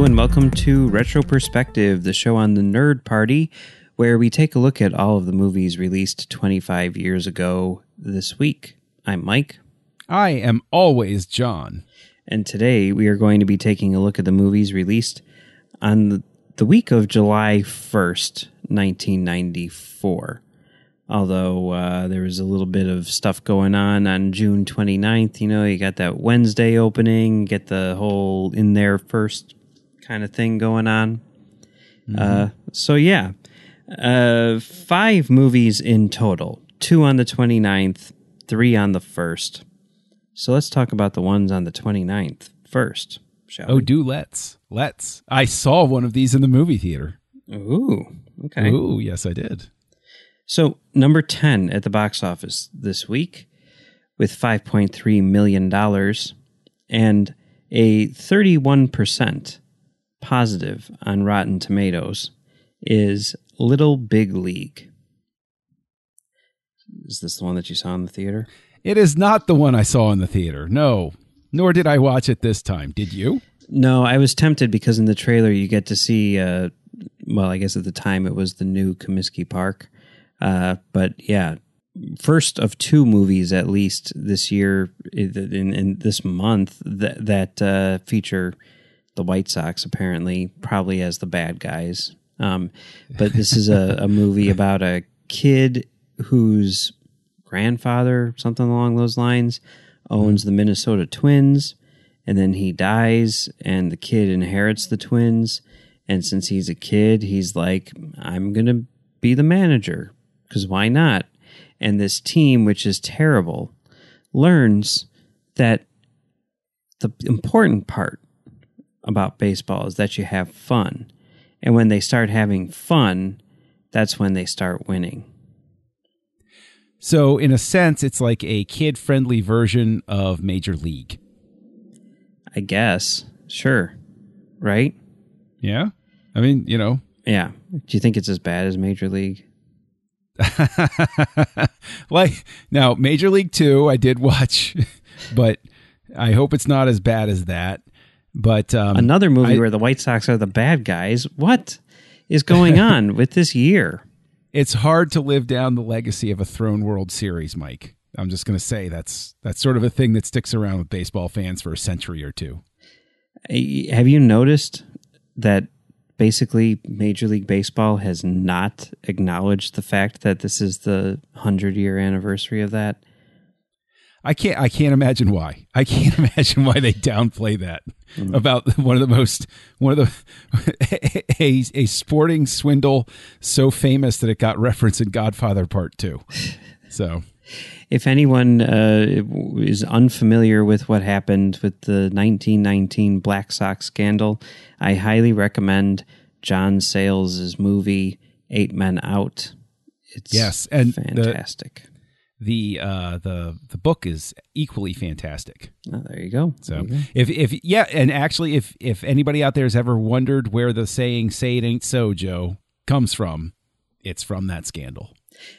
Hello and welcome to Retro Perspective, the show on the Nerd Party, where we take a look at all of the movies released 25 years ago this week. I'm Mike, I am always John. and today we are going to be taking a look at the movies released on the, the week of July 1st, 1994. Although uh, there was a little bit of stuff going on on June 29th. You know, you got that Wednesday opening, get the whole in there first kind of thing going on. Uh, so, yeah, uh, five movies in total two on the 29th, three on the 1st. So, let's talk about the ones on the 29th first, shall Oh, we? do let's. Let's. I saw one of these in the movie theater. Ooh, okay. Ooh, yes, I did. So, number 10 at the box office this week with $5.3 million and a 31% positive on Rotten Tomatoes is Little Big League. Is this the one that you saw in the theater? It is not the one I saw in the theater. No, nor did I watch it this time. Did you? No, I was tempted because in the trailer you get to see, uh, well, I guess at the time it was the new Comiskey Park. Uh, but yeah, first of two movies at least this year, in, in this month, that, that uh, feature the White Sox apparently, probably as the bad guys. Um, but this is a, a movie about a kid whose grandfather, something along those lines, owns the Minnesota Twins and then he dies and the kid inherits the twins and since he's a kid he's like i'm gonna be the manager because why not and this team which is terrible learns that the important part about baseball is that you have fun. And when they start having fun that's when they start winning. So, in a sense, it's like a kid friendly version of Major League. i guess. Sure. Right? Yeah? I mean, you know, yeah. Do you think it's as bad as major league? Like now, Major League 2, I did watch, but I hope it's not as bad as that. But um, Another movie I- where the White Sox are the bad guys. What is going on with this year? it's hard to live down the legacy of a thrown World Series, Mike. I'm just going to say that's that's sort of a thing that sticks around with baseball fans for a century or two. Have you noticed that basically Major League Baseball has not acknowledged the fact that this is the 100 year anniversary of that? I can't I can't imagine why. I can't imagine why they downplay that about one of the most one of the a, a sporting swindle so famous that it got referenced in Godfather Part 2. So, If anyone uh, is unfamiliar with what happened with the 1919 Black Sox scandal, I highly recommend John Sayles' movie Eight Men Out. It's Yes, and fantastic. the uh the the book is equally fantastic. Oh, there you go. So if if yeah, and actually if if anybody out there has ever wondered where the saying "say it ain't so, Joe" comes from, it's from that scandal.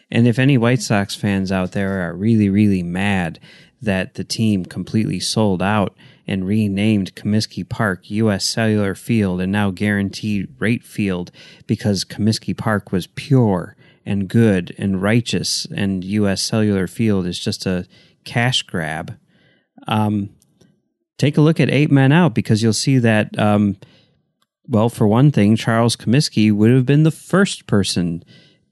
And if any White Sox fans out there are really, really mad that the team completely sold out and renamed Comiskey Park U.S. Cellular Field and now Guaranteed Rate Field because Comiskey Park was pure and good and righteous and U.S. Cellular Field is just a cash grab, um, take a look at Eight Men Out because you'll see that, um, well, for one thing, Charles Comiskey would have been the first person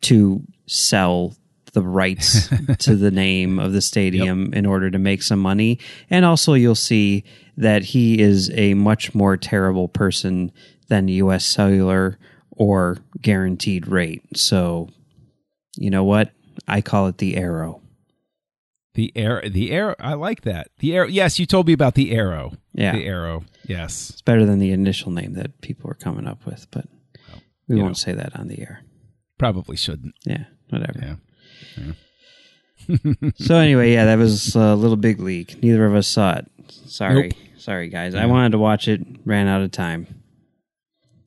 to sell the rights to the name of the stadium in order to make some money. And also, you'll see that he is a much more terrible person than US Cellular or Guaranteed Rate. So, you know what? I call it the arrow. The arrow, the arrow. I like that. The arrow. Yes, you told me about the arrow. Yeah. the arrow. Yes. It's better than the initial name that people were coming up with, but We You won't know. say that on the air. Probably shouldn't. Yeah, whatever. Yeah. so anyway, yeah, that was a little big league. Neither of us saw it. Sorry, sorry guys. I wanted to watch it, ran out of time.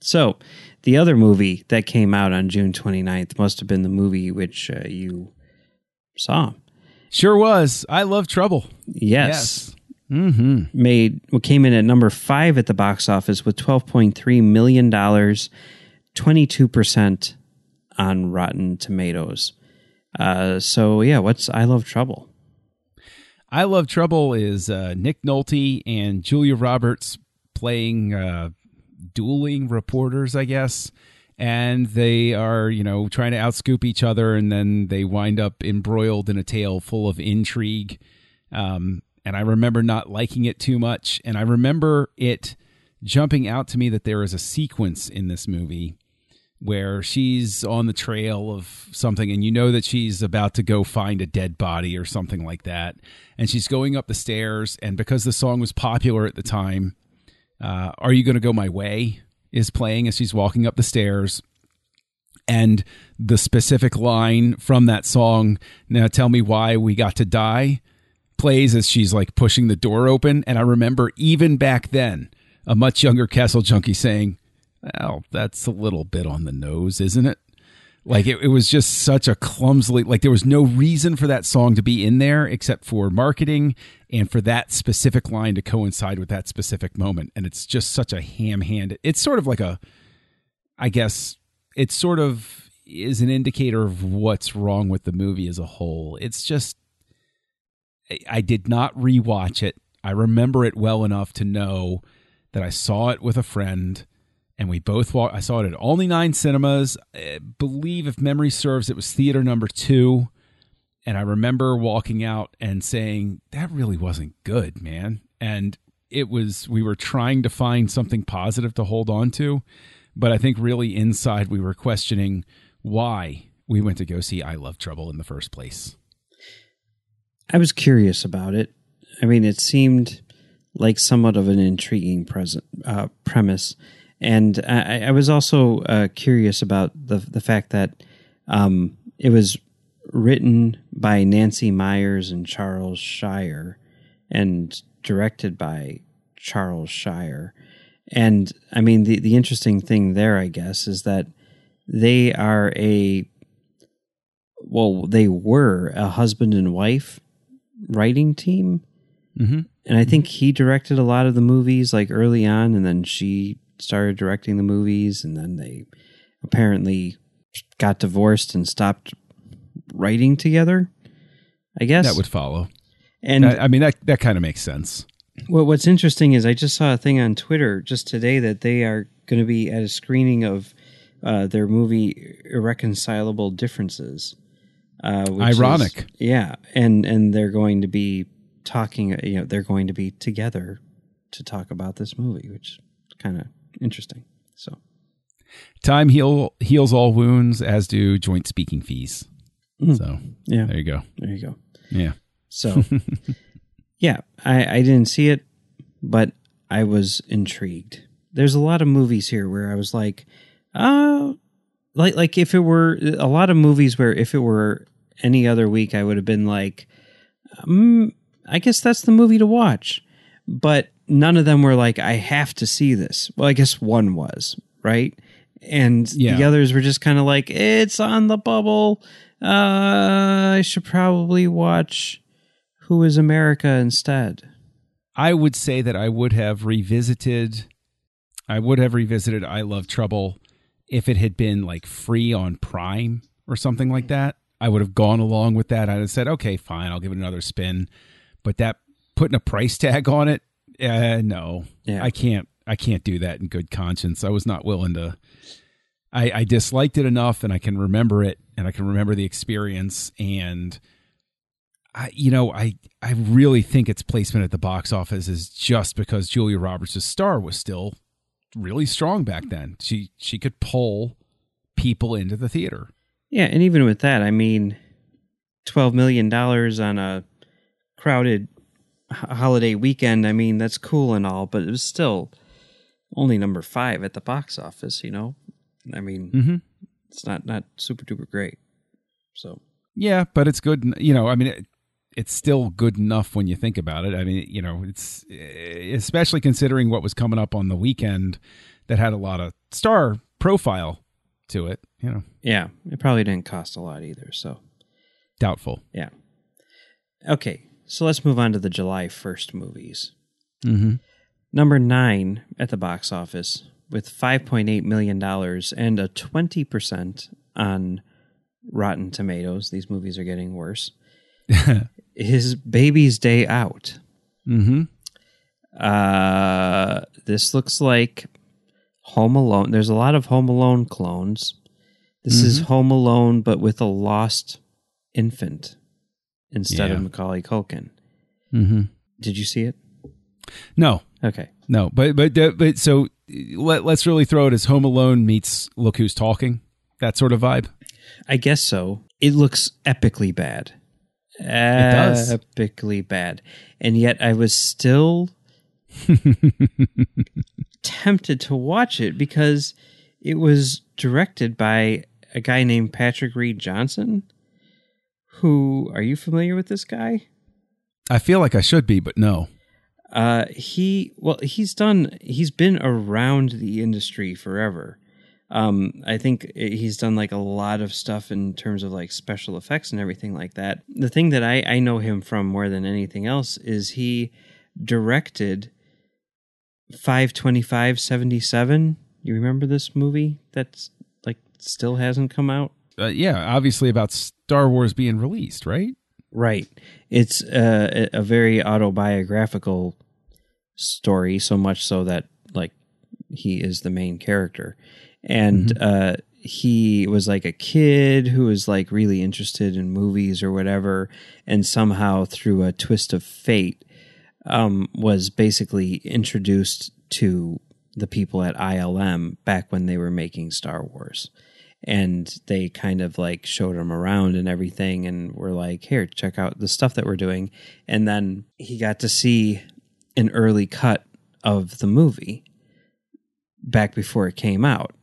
So, the other movie that came out on June 29th must have been the movie which uh, you saw. Sure was. I love trouble. Yes. Mm-hmm. Made what came in at number 5 at the box office with 12.3 million dollars, 22% on Rotten Tomatoes. Uh, so yeah, what's I Love Trouble? I Love Trouble is uh, Nick Nolte and Julia Roberts playing uh, dueling reporters, I guess. And they are, you know, trying to outscoop each other, and then they wind up embroiled in a tale full of intrigue. Um, and I remember not liking it too much. And I remember it jumping out to me that there is a sequence in this movie where she's on the trail of something and you know that she's about to go find a dead body or something like that and she's going up the stairs and because the song was popular at the time uh, are you going to go my way is playing as she's walking up the stairs and the specific line from that song now tell me why we got to die plays as she's like pushing the door open and i remember even back then a much younger castle junkie saying well, that's a little bit on the nose, isn't it? Like it, it was just such a clumsily like there was no reason for that song to be in there except for marketing and for that specific line to coincide with that specific moment. And it's just such a ham-handed. It's sort of like a I guess it sort of is an indicator of what's wrong with the movie as a whole. It's just I- I did not rewatch it. I remember it well enough to know that I saw it with a friend and we both walked. I saw it at only nine cinemas. I believe, if memory serves, it was theater number two. And I remember walking out and saying, that really wasn't good, man. And it was, we were trying to find something positive to hold on to. But I think really inside we were questioning why we went to go see I Love Trouble in the first place. I was curious about it. I mean, it seemed like somewhat of an intriguing present uh, premise, and I, I was also uh, curious about the the fact that um, it was written by Nancy Meyers and Charles Shyer, and directed by Charles Shyer. And I mean, the the interesting thing there, I guess, is that they are a well, they were a husband and wife writing team. Mm-hmm. And I think he directed a lot of the movies like early on, and then she started directing the movies, and then they apparently got divorced and stopped writing together. I guess That would follow. and I, I mean, that, that kind of makes sense. well, what's interesting is I just saw a thing on Twitter just today that they are going to be at a screening of uh, their movie Irreconcilable Differences. Uh, which is- Ironic. yeah, and and they're going to be talking. You know, they're going to be together to talk about this movie, which kind of interesting. So Time heal heals all wounds, as do joint speaking fees. So yeah, there you go. there you go. Yeah. So yeah, I, I didn't see it, but I was intrigued. There's a lot of movies here where I was like, uh like like if it were a lot of movies where if it were any other week I would have been like, um, I guess that's the movie to watch. But none of them were like, I have to see this. Well, I guess one was, right? And the others were just kind of like, it's on the bubble. Uh, I should probably watch Who is America instead. I would say that I would have revisited I would have revisited I Love Trouble if it had been like free on Prime or something like that. I would have gone along with that. I'd have said, okay, fine, I'll give it another spin. But that putting a price tag on it, uh, no, Yeah. I can't. I can't do that in good conscience. I was not willing to. I, I disliked it enough, and I can remember it, and I can remember the experience, and I, you know, I, I really think its placement at the box office is just because Julia Roberts' star was still really strong back then. She, she could pull people into the theater. Yeah, and even with that, I mean, twelve million dollars on a crowded holiday weekend. I mean, that's cool and all, but it was still only number five at the box office. You know, I mean, Mm-hmm. it's not not super duper great. So Yeah, but it's good. You know, I mean, it, it's still good enough when you think about it. I mean, you know, it's eh, especially considering what was coming up on the weekend that had a lot of star profile to it. You know, yeah, it probably didn't cost a lot either. So doubtful. yeah. Okay, so let's move on to the July first movies. Mm-hmm. Number nine at the box office with $5.8 million and a 20% on Rotten Tomatoes. These movies are getting worse. His Baby's Day Out. Mm-hmm. Uh, this looks like Home Alone. There's a lot of Home Alone clones. This is Home Alone, but with a lost infant instead of Macaulay Culkin. Mm-hmm. Did you see it? No, Okay. no, but but but so let let's really throw it as Home Alone meets Look Who's Talking. That sort of vibe. I guess so. It looks epically bad. It does. Epically bad. And yet I was still tempted to watch it because it was directed by a guy named Patrick Read Johnson. Who are you familiar with this guy? I feel like I should be, but no. Uh, he well, he's done. He's been around the industry forever. Um, I think he's done like a lot of stuff in terms of like special effects and everything like that. The thing that I I know him from more than anything else is he directed five twenty five seventy seven. You remember this movie that's like still hasn't come out? Uh, yeah, obviously about Star Wars being released, right? Right. It's uh, a a very autobiographical story, so much so that like he is the main character, and uh, he was like a kid who was like really interested in movies or whatever, and somehow through a twist of fate, um, was basically introduced to the people at ILM back when they were making Star Wars and they kind of like showed him around and everything and were like here check out the stuff that we're doing. And then he got to see an early cut of the movie back before it came out.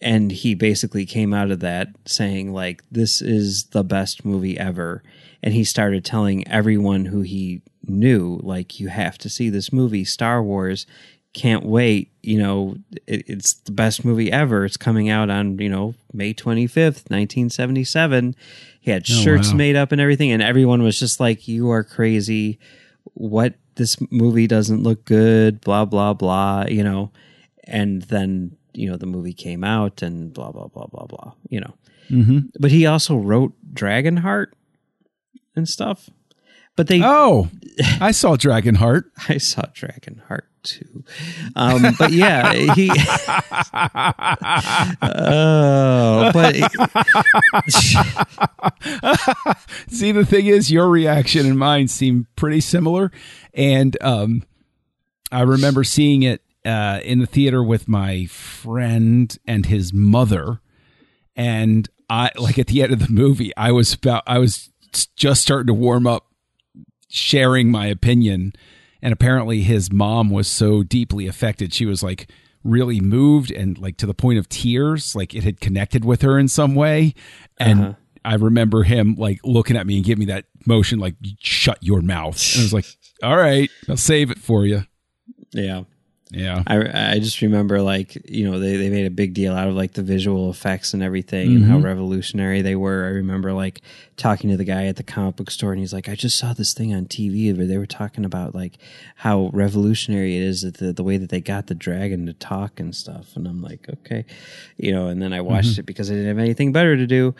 And he basically came out of that saying like this is the best movie ever. And he started telling everyone who he knew like you have to see this movie star wars can't wait you know it, it's the best movie ever. It's coming out on you know may 25th 1977 he had shirts wow. made up and everything and everyone was just like you are crazy. What this movie doesn't look good blah blah blah you know? And then you know the movie came out and blah blah blah blah blah you know? Mm-hmm. but he also wrote dragonheart and stuff. But they Oh, I saw Dragonheart. I saw Dragonheart too. Um, but yeah, he. oh, but See, the thing is, your reaction and mine seem pretty similar, and um, I remember seeing it uh, in the theater with my friend and his mother, and I like at the end of the movie, I was about, I was just starting to warm up, sharing my opinion, and apparently his mom was so deeply affected, she was like really moved and like to the point of tears, like it had connected with her in some way, and. Uh-huh. I remember him like looking at me and giving me that motion, like "shut your mouth." And I was like, "All right, I'll save it for you." yeah, Yeah, I I just remember like you know they they made a big deal out of like the visual effects and everything and how mm-hmm. revolutionary they were. I remember like talking to the guy at the comic book store and he's like, I just saw this thing on TV where they were talking about like how revolutionary it is that the the way that they got the dragon to talk and stuff. And I'm like, okay, you know. And then I watched mm-hmm. it because I didn't have anything better to do,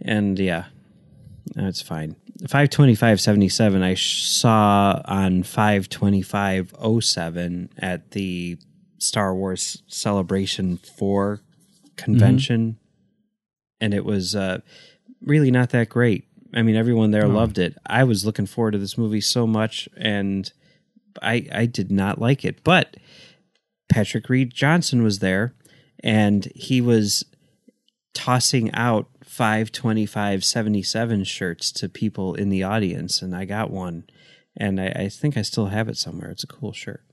and yeah, that's fine. 52577 I saw on 52507 at the Star Wars Celebration 4 convention and it was uh, really not that great. I mean everyone there loved it. I was looking forward to this movie so much and I I did not like it. But Patrick Read Johnson was there and he was tossing out 52577 shirts to people in the audience and I got one and I, I think I still have it somewhere. It's a cool shirt.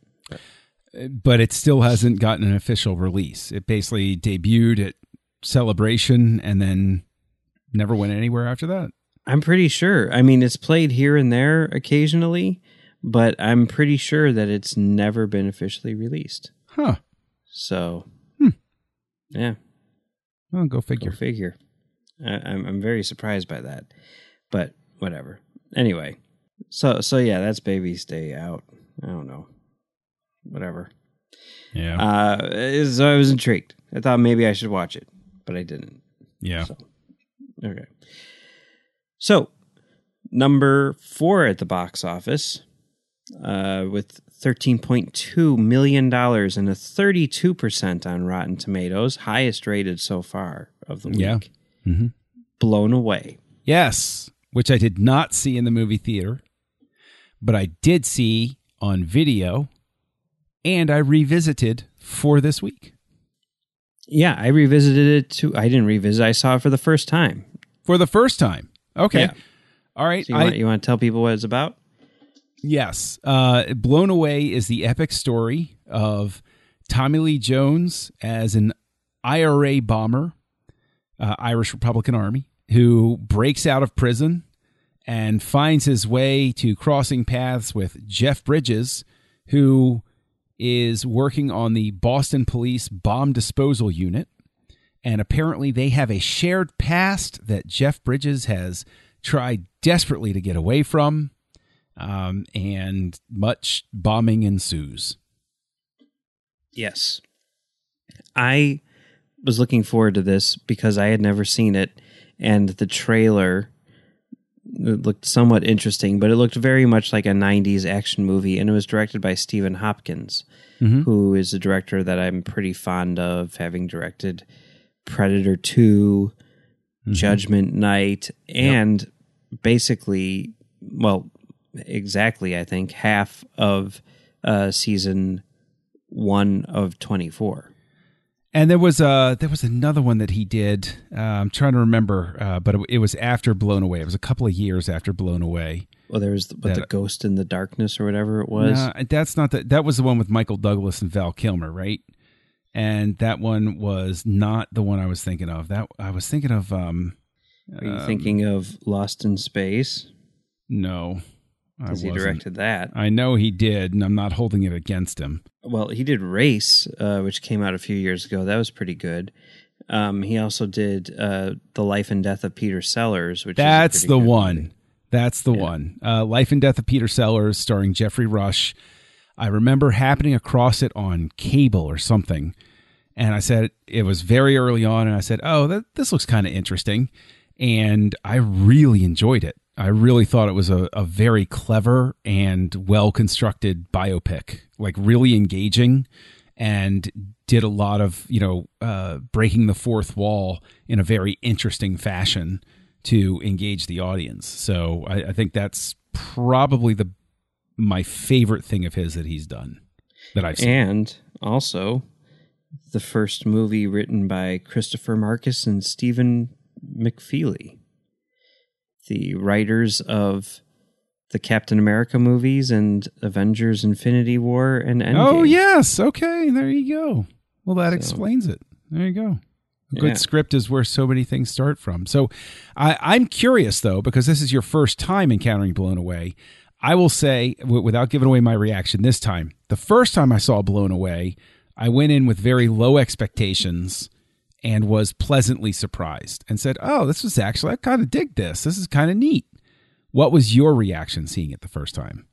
but it still hasn't gotten an official release. It basically debuted at Celebration and then never went anywhere after that. I'm pretty sure. I mean, it's played here and there occasionally, but I'm pretty sure that it's never been officially released. Huh. So, Hmm. yeah, Well, go go figure. figure. I, I'm I'm very surprised by that, but whatever. Anyway, so so yeah, that's Baby's Day out. I don't know, whatever. Yeah. Uh, so I was intrigued. I thought maybe I should watch it, but I didn't. yeah. So, okay. So, number four at the box office, uh, with thirteen point two million dollars and a thirty-two percent on Rotten Tomatoes, highest rated so far of the week. Yeah. Mhm. Blown away. Yes, which I did not see in the movie theater, but I did see on video and I revisited for this week. Yeah, I revisited it too. I didn't revisit. I saw it for the first time. For the first time. Okay. Yeah. All right. So you I- want you want to tell people what it's about? Yes. Uh, Blown Away is the epic story of Tommy Lee Jones as an IRA bomber, uh, Irish Republican Army, who breaks out of prison and finds his way to crossing paths with Jeff Bridges, who is working on the Boston Police Bomb Disposal Unit. And apparently, they have a shared past that Jeff Bridges has tried desperately to get away from um, and much bombing ensues. Yes. I was looking forward to this because I had never seen it, and the trailer looked somewhat interesting, but it looked very much like a 90s action movie, and it was directed by Stephen Hopkins, who is a director that I'm pretty fond of, having directed Predator 2, Judgment Night, and basically, well, exactly, I think, half of uh, season one of 24. And there was uh there was another one that he did. Uh, I'm trying to remember, uh, but it, it was after Blown Away. It was a couple of years after Blown Away. Well, there was the, what, the Ghost in the Darkness or whatever it was. Nah, that's not that. That was the one with Michael Douglas and Val Kilmer, right? And that one was not the one I was thinking of. That I was thinking of. um Are you thinking of Lost in Space? No, Because he directed that. I know he did, and I'm not holding it against him. Well, he did Race, uh, which came out a few years ago. That was pretty good. Um, he also did uh, The Life and Death of Peter Sellers, which That's the one. movie. That's the one. Uh, Life and Death of Peter Sellers, starring Geoffrey Rush. I remember happening across it on cable or something, and I said it was very early on, and I said, "Oh, that, this looks kind of interesting," and I really enjoyed it. I really thought it was a, a very clever and well constructed biopic, like really engaging, and did a lot of you know uh, breaking the fourth wall in a very interesting fashion to engage the audience. So I, I think that's probably the my favorite thing of his that he's done that I've seen. And also, the first movie written by Christopher Markus and Stephen McFeely, the writers of the Captain America movies and Avengers Infinity War and Endgame. oh yes, okay, there you go. Well, that explains it. There you go. A good Yeah. script is where so many things start from. So I, I'm curious though, because this is your first time encountering Blown Away. I will say, w- without giving away my reaction this time, the first time I saw Blown Away, I went in with very low expectations and was pleasantly surprised and said, Oh, this was actually, I kind of dig this. This is kind of neat. What was your reaction seeing it the first time?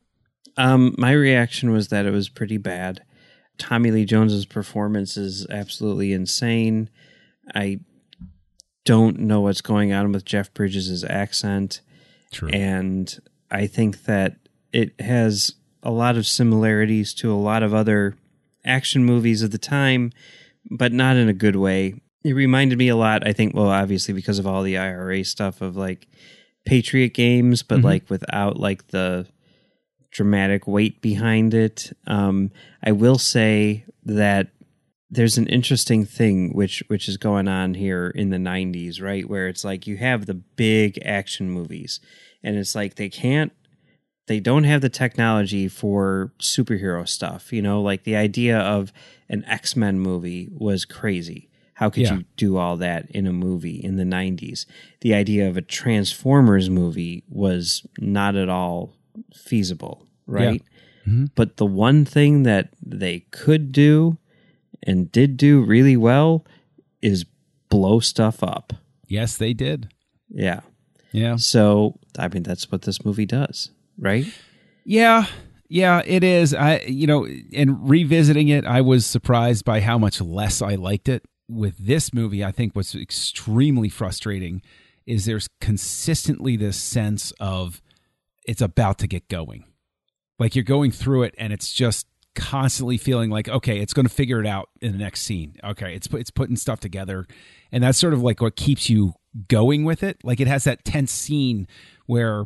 Um, my reaction was that it was pretty bad. Tommy Lee Jones's performance is absolutely insane. I don't know what's going on with Jeff Bridges' accent. True. And I think that it has a lot of similarities to a lot of other action movies of the time, but not in a good way. It reminded me a lot, I think, well, obviously because of all the IRA stuff of like Patriot games, but like without like the dramatic weight behind it. Um, I will say that there's an interesting thing which which is going on here in the 90s, right? Where it's like you have the big action movies and it's like they can't they don't have the technology for superhero stuff. You know, like the idea of an X Men movie was crazy. How could Yeah. you do all that in a movie in the 90s? The idea of a Transformers movie was not at all feasible, right? Mm-hmm. But the one thing that they could do and did do really well is blow stuff up. Yes, they did. Yeah. Yeah. So, I mean, that's what this movie does, right? Yeah, yeah, it is. I, you know, and revisiting it, I was surprised by how much less I liked it. With this movie, I think what's extremely frustrating is there's consistently this sense of it's about to get going. Like you're going through it and it's just constantly feeling like okay, it's going to figure it out in the next scene. Okay, it's it's putting stuff together. And that's sort of like what keeps you going with it. Like it has that tense scene where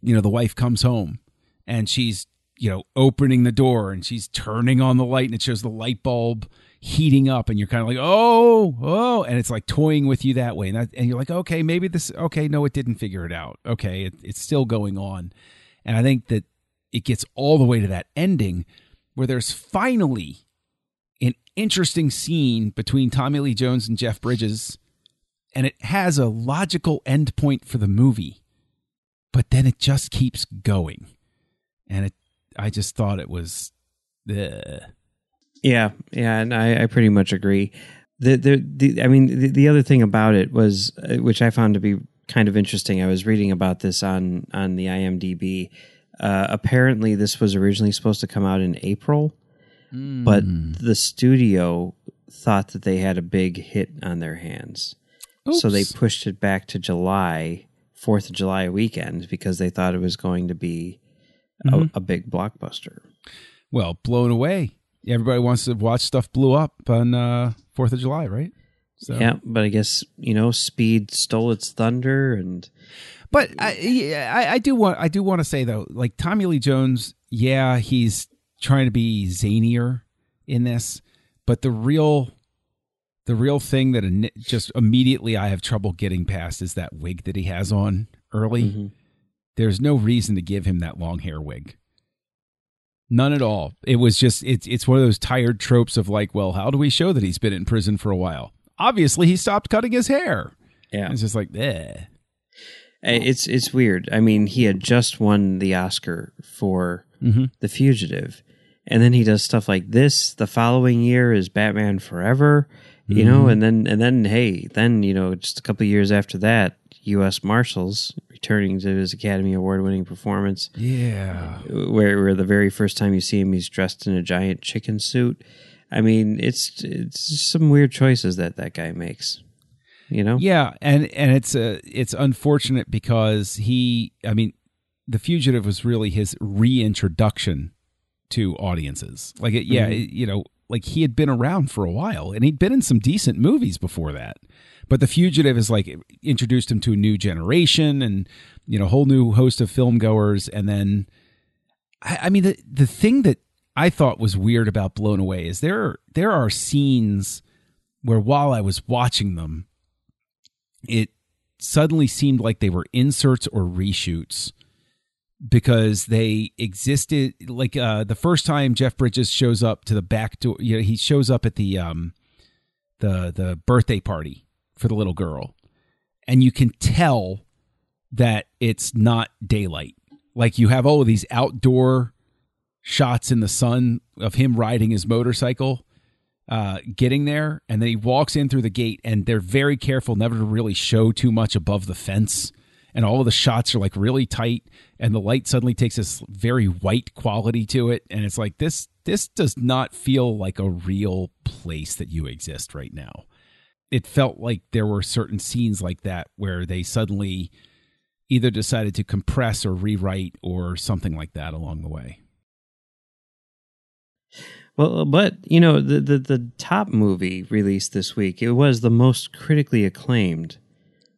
you know the wife comes home and she's you know opening the door and she's turning on the light and it shows the light bulb heating up and you're kind of like oh oh and it's like toying with you that way and that, and you're like okay maybe this okay no it didn't figure it out. Okay it, it's still going on. And i think that it gets all the way to that ending where there's finally an interesting scene between tommy lee jones and jeff bridges and it has a logical endpoint for the movie but then it just keeps going. And it i just thought it was ugh. Yeah, yeah, and I, I pretty much agree. The, the, the I mean, the, the other thing about it was, uh, which I found to be kind of interesting. I was reading about this on on the IMDb. Uh, apparently, this was originally supposed to come out in April, but the studio thought that they had a big hit on their hands, so they pushed it back to July Fourth of July weekend because they thought it was going to be a, a big blockbuster. well blown away everybody wants to watch stuff blew up on uh fourth of july right? So Yeah, but I guess you know, speed stole its thunder, and but I, yeah, I i do want i do want to say though like tommy lee jones yeah he's trying to be zanier in this but the real the real thing that just immediately i have trouble getting past is that wig that he has on early. There's no reason to give him that long hair wig none at all it was just it's it's one of those tired tropes of like well how do we show that he's been in prison for a while obviously he stopped cutting his hair yeah, it's just like eh. it's it's weird. I mean, he had just won the Oscar for Mhm. The Fugitive, and then he does stuff like this. The following year is Batman Forever, you know, and then and then hey, then you know, just a couple of years after that, U.S. Marshals returning to his Academy Award winning performance. yeah where where the very first time you see him he's dressed in a giant chicken suit i mean it's it's some weird choices that that guy makes you know Yeah, and and it's uh, it's unfortunate because he, I mean, The Fugitive was really his reintroduction to audiences. Like, it, yeah, it- you know, like he had been around for a while, and he'd been in some decent movies before that. But The Fugitive is like introduced him to a new generation, and you know, a whole new host of film goers. And then, I, I mean, the the thing that I thought was weird about Blown Away is there there are scenes where while I was watching them, it suddenly seemed like they were inserts or reshoots because they existed like uh the first time Jeff Bridges shows up to the back door you know he shows up at the um the the birthday party for the little girl and you can tell that it's not daylight like you have all of these outdoor shots in the sun of him riding his motorcycle uh, getting there, and then he walks in through the gate, and they're very careful never to really show too much above the fence. And all of the shots are like really tight, and the light suddenly takes this very white quality to it, and it's like this. This does not feel like a real place that you exist right now. It felt like there were certain scenes like that where they suddenly either decided to compress or rewrite or something like that along the way. well but you know the, the the top movie released this week it was the most critically acclaimed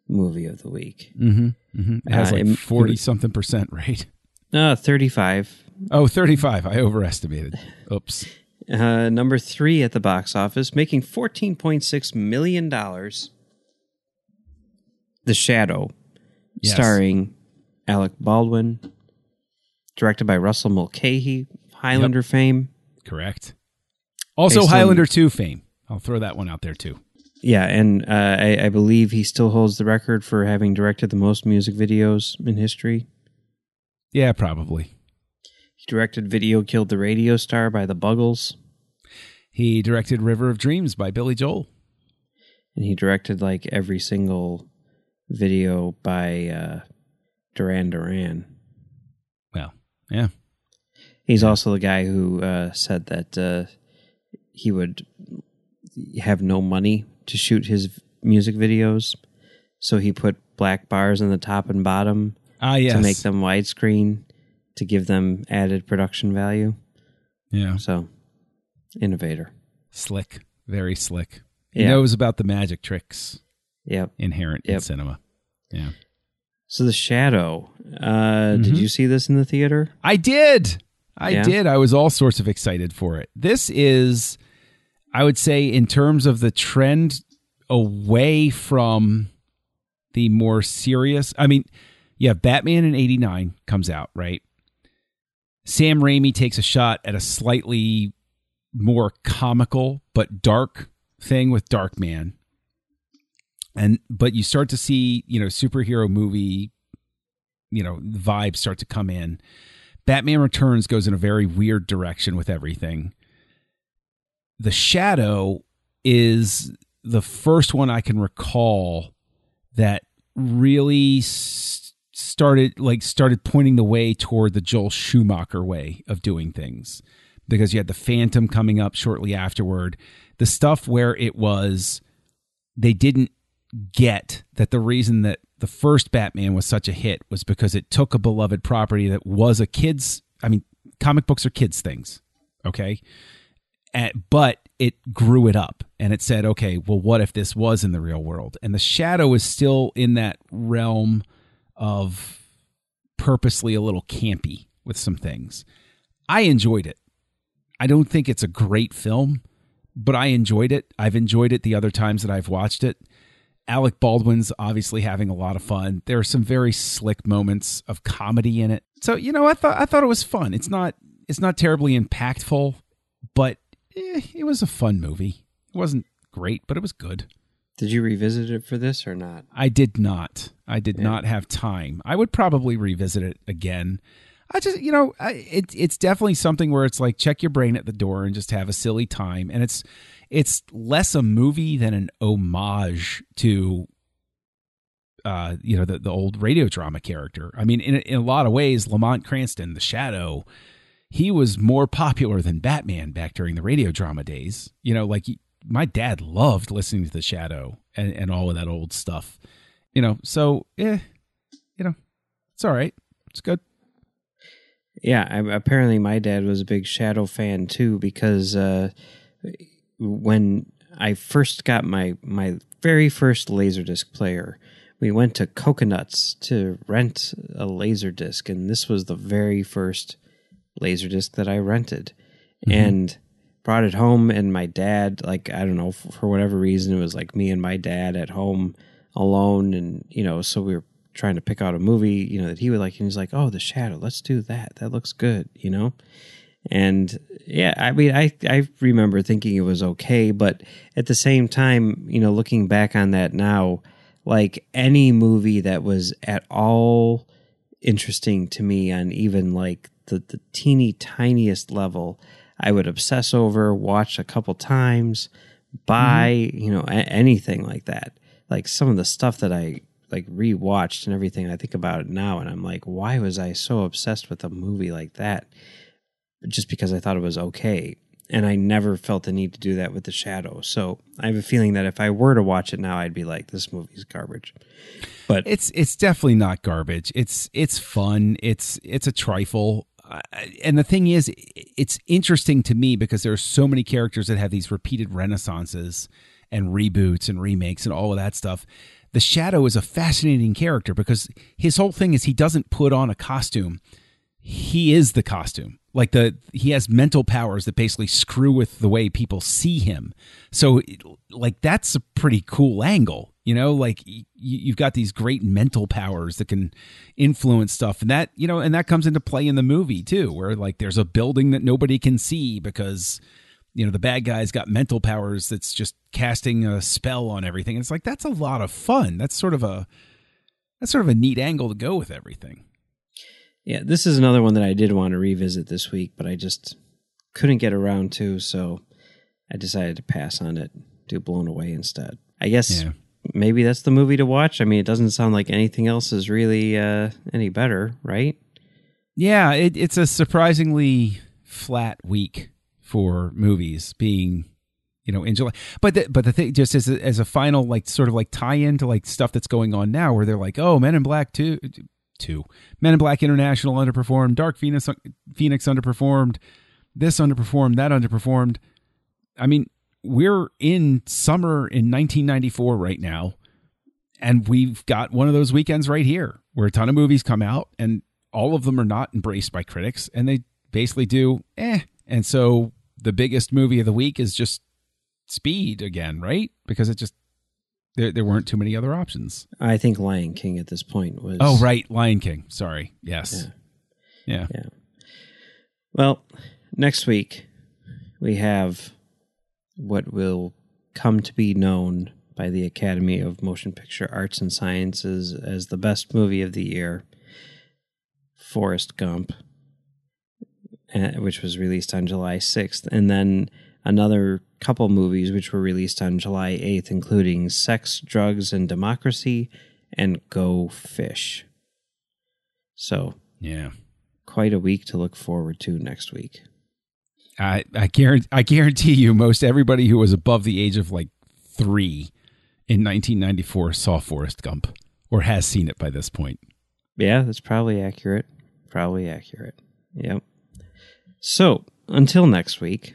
movie of the week Mm-hmm. mm-hmm. It has Uh, like 40 something percent, right? uh 35 Oh, 35. I overestimated. Oops. Uh number three at the box office making 14.6 million dollars the shadow Yes. starring alec baldwin directed by Russell Mulcahy, Highlander fame. Correct. Also, Based on- Highlander 2 fame. I'll throw that one out there too. Yeah, and uh, I, I believe he still holds the record for having directed the most music videos in history. Yeah, probably. He directed Video Killed the Radio Star by the Buggles, He directed River of Dreams by Billy Joel. and he directed like every single video by uh, Duran Duran. Well, yeah. He's also the guy who uh, said that uh, he would have no money to shoot his music videos, so he put black bars on the top and bottom Ah, yes. to make them widescreen to give them added production value. Yeah. So, innovator. Slick. Very slick. He Yeah. knows about the magic tricks Yep. inherent in cinema. Yeah. So the Shadow. Uh, Did you see this in the theater? I did. I Yeah? did. I was all sorts of excited for it. This is, I would say, in terms of the trend away from the more serious. I mean, yeah, Batman in 89 comes out, right? Sam Raimi takes a shot at a slightly more comical but dark thing with Darkman. And but you start to see, you know, superhero movie, you know, vibes start to come in. Batman Returns goes in a very weird direction with everything. The Shadow is the first one I can recall that really s- started like started pointing the way toward the Joel Schumacher way of doing things because you had the Phantom coming up shortly afterward. The stuff where it was they didn't get that the reason that the first Batman was such a hit was because it took a beloved property that was a kid's I mean comic books are kids things okay and, but it grew it up and it said okay well what if this was in the real world and the shadow is still in that realm of purposely a little campy with some things I enjoyed it I don't think it's a great film but I enjoyed it I've enjoyed it the other times that I've watched it Alec Baldwin's obviously having a lot of fun. There are some very slick moments of comedy in it. So, you know, I thought I thought it was fun. It's not it's not terribly impactful, but eh, it was a fun movie. It wasn't great, but it was good. Did you revisit it for this or not? I did not. I did not have time. I would probably revisit it again. I just, you know, I, it, it's definitely something where it's like check your brain at the door and just have a silly time. And it's it's less a movie than an homage to, uh, you know, the the old radio drama character. I mean, in in a lot of ways, Lamont Cranston, the Shadow, he was more popular than Batman back during the radio drama days. You know, like my dad loved listening to the Shadow and, and all of that old stuff. You know, so eh, you know, it's all right. It's good. Yeah, I, apparently my dad was a big Shadow fan too because uh, when I first got my my very first Laserdisc player, we went to Coconuts to rent a Laserdisc, and this was the very first Laserdisc that I rented, and brought it home. And my dad, like I don't know, for whatever reason, it was like me and my dad at home alone, and you know, so we were trying to pick out a movie, you know, that he would like, and he's like, "Oh, The Shadow, let's do that. That looks good," you know. And yeah, I mean, I I remember thinking it was okay, but at the same time, you know, looking back on that now, like any movie that was at all interesting to me on even like the the teeny tiniest level, I would obsess over, watch a couple times, buy, mm-hmm. you know, a- anything like that. Like some of the stuff that I like rewatched and everything, I think about it now, and I'm like, why was I so obsessed with a movie like that? just because I thought it was okay. And I never felt the need to do that with The Shadow. So I have a feeling that if I were to watch it now, I'd be like, this movie's garbage. But It's it's definitely not garbage. It's it's fun. It's it's a trifle. And the thing is, it's interesting to me because there are so many characters that have these repeated renaissances and reboots and remakes and all of that stuff. The Shadow is a fascinating character because his whole thing is he doesn't put on a costume. He is the costume. Like the he has mental powers that basically screw with the way people see him. So like that's a pretty cool angle You know, like you've got these great mental powers that can influence stuff, and that you know, and that comes into play in the movie too, where like there's a building that nobody can see because you know the bad guy's got mental powers that's just casting a spell on everything. And it's like that's a lot of fun. That's sort of a that's sort of a neat angle to go with everything. Yeah, this is another one that I did want to revisit this week, but I just couldn't get around to, so I decided to pass on it, do Blown Away instead. I guess Yeah. maybe that's the movie to watch. I mean, it doesn't sound like anything else is really uh, any better, right? Yeah, it, it's a surprisingly flat week for movies being, you know, in July. But the, but the thing, just as a, as a final like sort of like tie in to like stuff that's going on now, where they're like, oh, Men in Black two, two, Men in Black International underperformed, Dark Phoenix Phoenix underperformed, this underperformed, that underperformed. I mean, we're in summer in 1994 right now, and we've got one of those weekends right here where a ton of movies come out, and all of them are not embraced by critics, and they basically do eh. And so the biggest movie of the week is just Speed again, right? Because it just there there weren't too many other options. I think Lion King at this point was. Oh, right, Lion King. Sorry. Yes. Yeah. Yeah. Well, next week we have what will come to be known by the Academy of Motion Picture Arts and Sciences as the best movie of the year, Forrest Gump, uh, which was released on July 6th, and then another couple movies which were released on July 8th, including Sex, Drugs, and Democracy and Go Fish. So, Yeah. quite a week to look forward to next week. I I guarantee I guarantee you most everybody who was above the age of like 3 in 1994 saw Forrest Gump or has seen it by this point. Yeah, that's probably accurate. Probably accurate. Yep. So, until next week,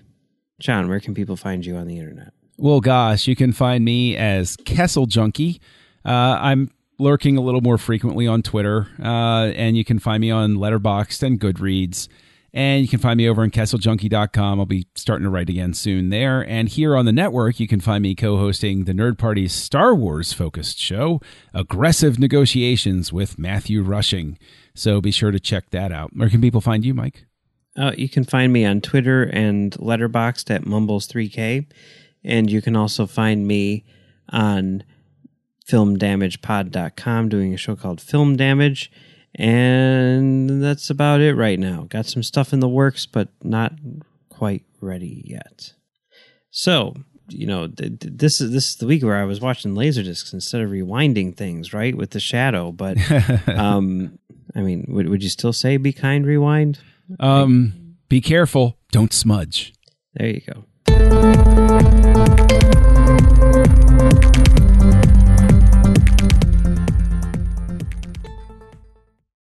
John, where can people find you on the internet? Well, gosh, you can find me as Kessel Junkie. Uh, I'm lurking a little more frequently on Twitter, uh, and you can find me on Letterboxd and Goodreads. And you can find me over on kesseljunkie.com. I'll be starting to write again soon there. And here on the network, you can find me co hosting the Nerd Party's Star Wars focused show, Aggressive Negotiations with Matthew Rushing. So be sure to check that out. Where can people find you, Mike? Uh, you can find me on Twitter and Letterboxd at Mumbles3K. And you can also find me on filmdamagepod.com doing a show called Film Damage. And that's about it right now. Got some stuff in the works, but not quite ready yet. So, you know, th- th- this is this is the week where I was watching Laserdiscs instead of rewinding things, right, with the shadow. But, um, I mean, would would you still say be kind, rewind? Um, be careful. Don't smudge. There you go.